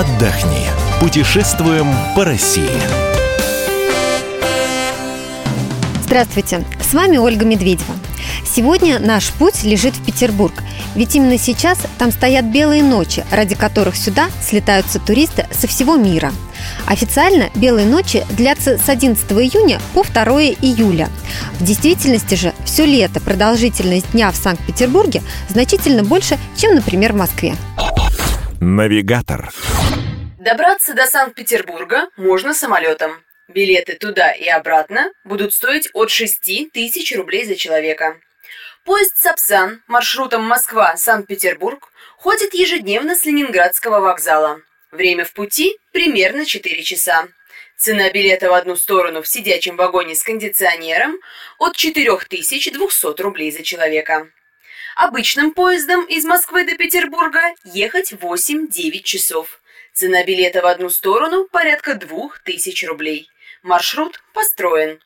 отдохни. Путешествуем по России. Здравствуйте, с вами Ольга Медведева. Сегодня наш путь лежит в Петербург, ведь именно сейчас там стоят белые ночи, ради которых сюда слетаются туристы со всего мира. Официально белые ночи длятся с 11 июня по 2 июля. В действительности же все лето продолжительность дня в Санкт-Петербурге значительно больше, чем, например, в Москве. Навигатор. Добраться до Санкт-Петербурга можно самолетом. Билеты туда и обратно будут стоить от 6 тысяч рублей за человека. Поезд «Сапсан» маршрутом Москва-Санкт-Петербург ходит ежедневно с Ленинградского вокзала. Время в пути примерно 4 часа. Цена билета в одну сторону в сидячем вагоне с кондиционером от 4200 рублей за человека. Обычным поездом из Москвы до Петербурга ехать 8-9 часов. Цена билета в одну сторону порядка 2000 рублей. Маршрут построен.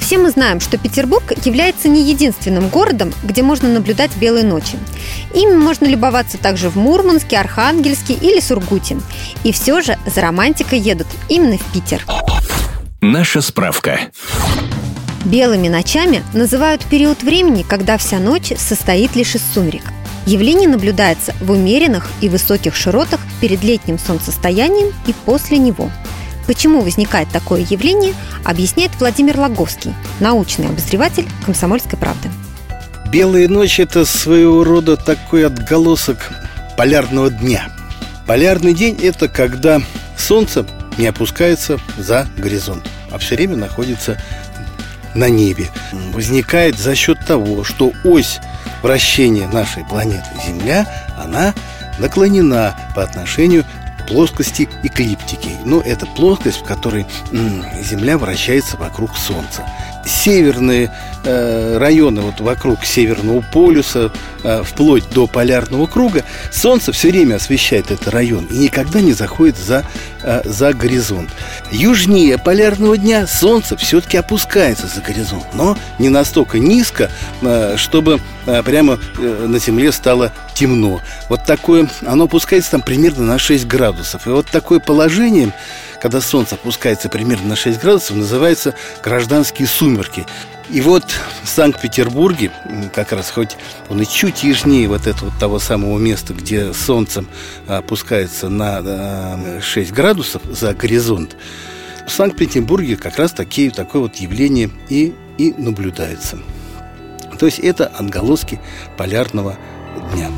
Все мы знаем, что Петербург является не единственным городом, где можно наблюдать белые ночи. Ими можно любоваться также в Мурманске, Архангельске или Сургуте. И все же за романтикой едут именно в Питер. Наша справка. Белыми ночами называют период времени, когда вся ночь состоит лишь из сумерек. Явление наблюдается в умеренных и высоких широтах перед летним солнцестоянием и после него – Почему возникает такое явление, объясняет Владимир Логовский, научный обозреватель «Комсомольской правды». Белая ночь – это своего рода такой отголосок полярного дня. Полярный день – это когда солнце не опускается за горизонт, а все время находится на небе. Возникает за счет того, что ось вращения нашей планеты Земля, она наклонена по отношению плоскости эклиптики. Но это плоскость, в которой Земля вращается вокруг Солнца. Северные э, районы вот вокруг Северного полюса, э, вплоть до полярного круга, Солнце все время освещает этот район и никогда не заходит за, э, за горизонт. Южнее полярного дня Солнце все-таки опускается за горизонт, но не настолько низко, чтобы прямо на Земле стало темно. Вот такое, оно опускается там примерно на 6 градусов. И вот такое положение, когда Солнце опускается примерно на 6 градусов, называется гражданские сумерки. И вот в Санкт-Петербурге, как раз хоть он и чуть южнее вот этого того самого места, где солнце опускается на 6 градусов за горизонт, в Санкт-Петербурге как раз такие, такое вот явление и, и наблюдается. То есть это отголоски полярного дня.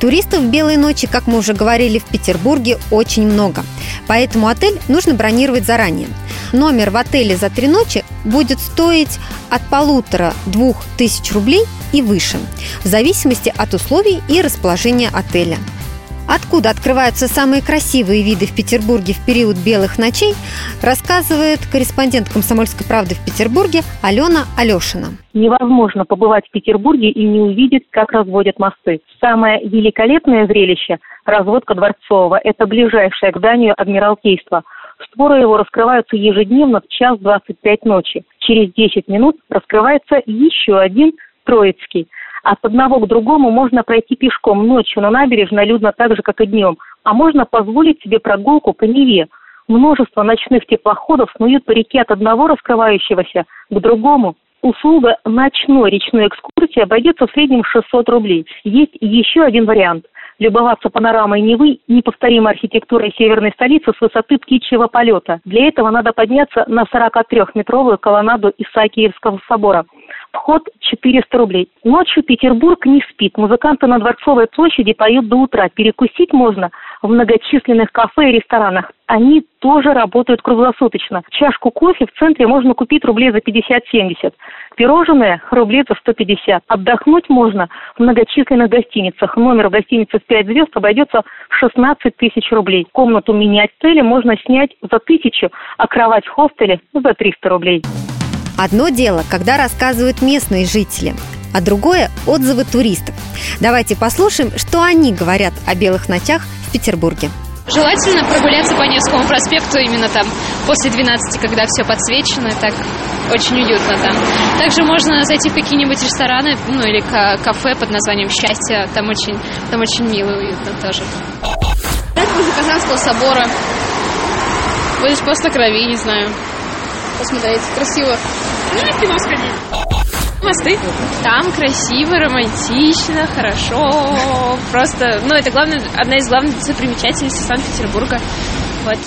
Туристов в белые ночи, как мы уже говорили, в Петербурге очень много. Поэтому отель нужно бронировать заранее. Номер в отеле за три ночи будет стоить от полутора-двух тысяч рублей и выше, в зависимости от условий и расположения отеля. Откуда открываются самые красивые виды в Петербурге в период белых ночей, рассказывает корреспондент «Комсомольской правды» в Петербурге Алена Алешина. Невозможно побывать в Петербурге и не увидеть, как разводят мосты. Самое великолепное зрелище – разводка Дворцового – это ближайшее к зданию Адмиралтейства. Створы его раскрываются ежедневно в час 25 ночи. Через 10 минут раскрывается еще один Троицкий – от одного к другому можно пройти пешком ночью на набережной людно так же, как и днем, а можно позволить себе прогулку по Неве. Множество ночных теплоходов снуют по реке от одного раскрывающегося к другому. Услуга ночной речной экскурсии обойдется в среднем 600 рублей. Есть еще один вариант – любоваться панорамой Невы, неповторимой архитектурой северной столицы с высоты птичьего полета. Для этого надо подняться на 43-метровую колоннаду Исаакиевского собора. Вход 400 рублей. Ночью Петербург не спит. Музыканты на Дворцовой площади поют до утра. Перекусить можно в многочисленных кафе и ресторанах. Они тоже работают круглосуточно. Чашку кофе в центре можно купить рублей за 50-70. Пирожные рублей за 150. Отдохнуть можно в многочисленных гостиницах. Номер в гостинице в 5 звезд обойдется в 16 тысяч рублей. Комнату мини-отеля можно снять за тысячу, а кровать в хостеле за 300 рублей. Одно дело, когда рассказывают местные жители, а другое – отзывы туристов. Давайте послушаем, что они говорят о белых ночах в Петербурге. Желательно прогуляться по Невскому проспекту именно там после 12, когда все подсвечено, так очень уютно там. Также можно зайти в какие-нибудь рестораны, ну или кафе под названием «Счастье», там очень, там очень мило и уютно тоже. Возле Казанского собора, возле поста крови, не знаю, посмотреть, красиво. Ну и в кино сходить. Мосты. Там красиво, романтично, хорошо. Просто, ну, это главное, одна из главных достопримечательностей Санкт-Петербурга. Вот.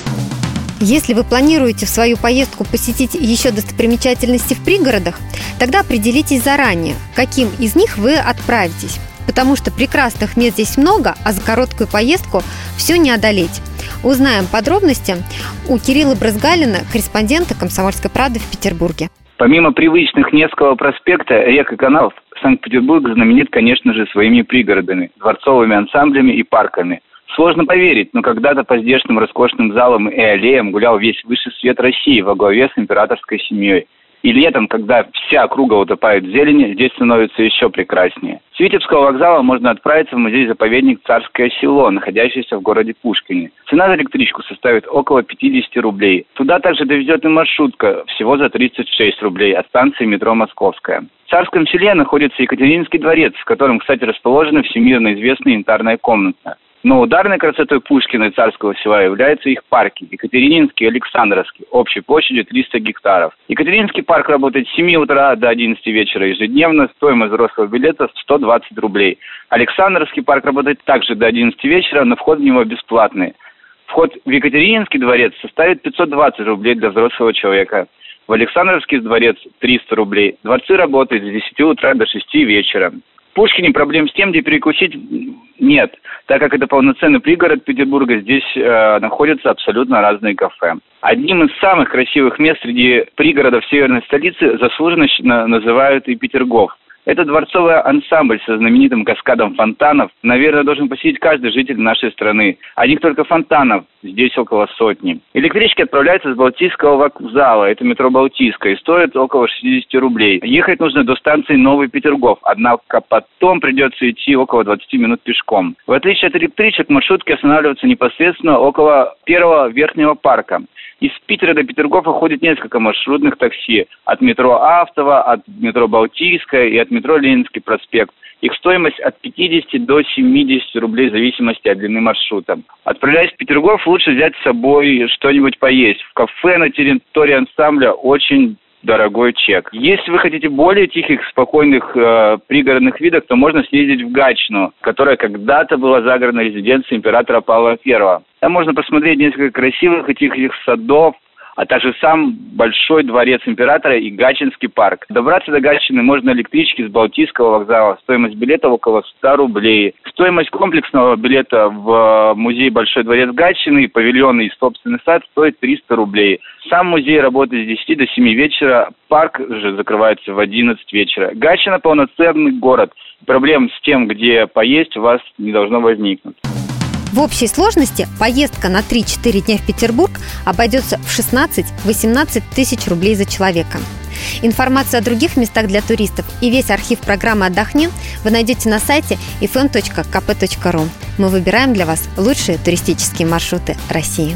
Если вы планируете в свою поездку посетить еще достопримечательности в пригородах, тогда определитесь заранее, каким из них вы отправитесь. Потому что прекрасных мест здесь много, а за короткую поездку все не одолеть. Узнаем подробности у Кирилла Брызгалина, корреспондента «Комсомольской правды» в Петербурге. Помимо привычных Невского проспекта, рек и каналов, Санкт-Петербург знаменит, конечно же, своими пригородами, дворцовыми ансамблями и парками. Сложно поверить, но когда-то по здешним роскошным залам и аллеям гулял весь высший свет России во главе с императорской семьей – и летом, когда вся округа утопает в зелени, здесь становится еще прекраснее. С Витебского вокзала можно отправиться в музей-заповедник «Царское село», находящееся в городе Пушкине. Цена за электричку составит около 50 рублей. Туда также довезет и маршрутка, всего за 36 рублей от станции метро «Московская». В Царском селе находится Екатерининский дворец, в котором, кстати, расположена всемирно известная янтарная комната. Но ударной красотой Пушкина и Царского села являются их парки – Екатерининский и Александровский, общей площадью 300 гектаров. Екатерининский парк работает с 7 утра до 11 вечера ежедневно, стоимость взрослого билета 120 рублей. Александровский парк работает также до 11 вечера, но вход в него бесплатный. Вход в Екатерининский дворец составит 520 рублей для взрослого человека. В Александровский дворец 300 рублей. Дворцы работают с 10 утра до 6 вечера. Пушкине проблем с тем, где перекусить нет, так как это полноценный пригород Петербурга, здесь э, находятся абсолютно разные кафе. Одним из самых красивых мест среди пригородов северной столицы заслуженно называют и Петергоф. Это дворцовый ансамбль со знаменитым каскадом фонтанов, наверное, должен посетить каждый житель нашей страны. Одних только фонтанов здесь около сотни. Электрички отправляются с Балтийского вокзала, это метро Балтийское, и стоит около 60 рублей. Ехать нужно до станции Новый Петергоф, однако потом придется идти около 20 минут пешком. В отличие от электричек, маршрутки останавливаются непосредственно около первого верхнего парка. Из Питера до Петергофа ходит несколько маршрутных такси. От метро Автово, от метро Балтийская и от метро Ленинский проспект. Их стоимость от 50 до 70 рублей в зависимости от длины маршрута. Отправляясь в Петергоф, лучше взять с собой что-нибудь поесть. В кафе на территории ансамбля очень дорогой чек. Если вы хотите более тихих, спокойных э, пригородных видов, то можно съездить в Гатчину, которая когда-то была загородной резиденцией императора Павла I. Там можно посмотреть несколько красивых и тихих садов, а также сам Большой дворец императора и Гатчинский парк. Добраться до Гатчины можно электрички с Балтийского вокзала. Стоимость билета около 100 рублей. Стоимость комплексного билета в музей Большой дворец Гатчины, павильон и собственный сад стоит 300 рублей. Сам музей работает с 10 до 7 вечера, парк же закрывается в 11 вечера. Гатчина полноценный город. Проблем с тем, где поесть, у вас не должно возникнуть. В общей сложности поездка на 3-4 дня в Петербург обойдется в 16-18 тысяч рублей за человека. Информацию о других местах для туристов и весь архив программы «Отдохни» вы найдете на сайте fm.kp.ru. Мы выбираем для вас лучшие туристические маршруты России.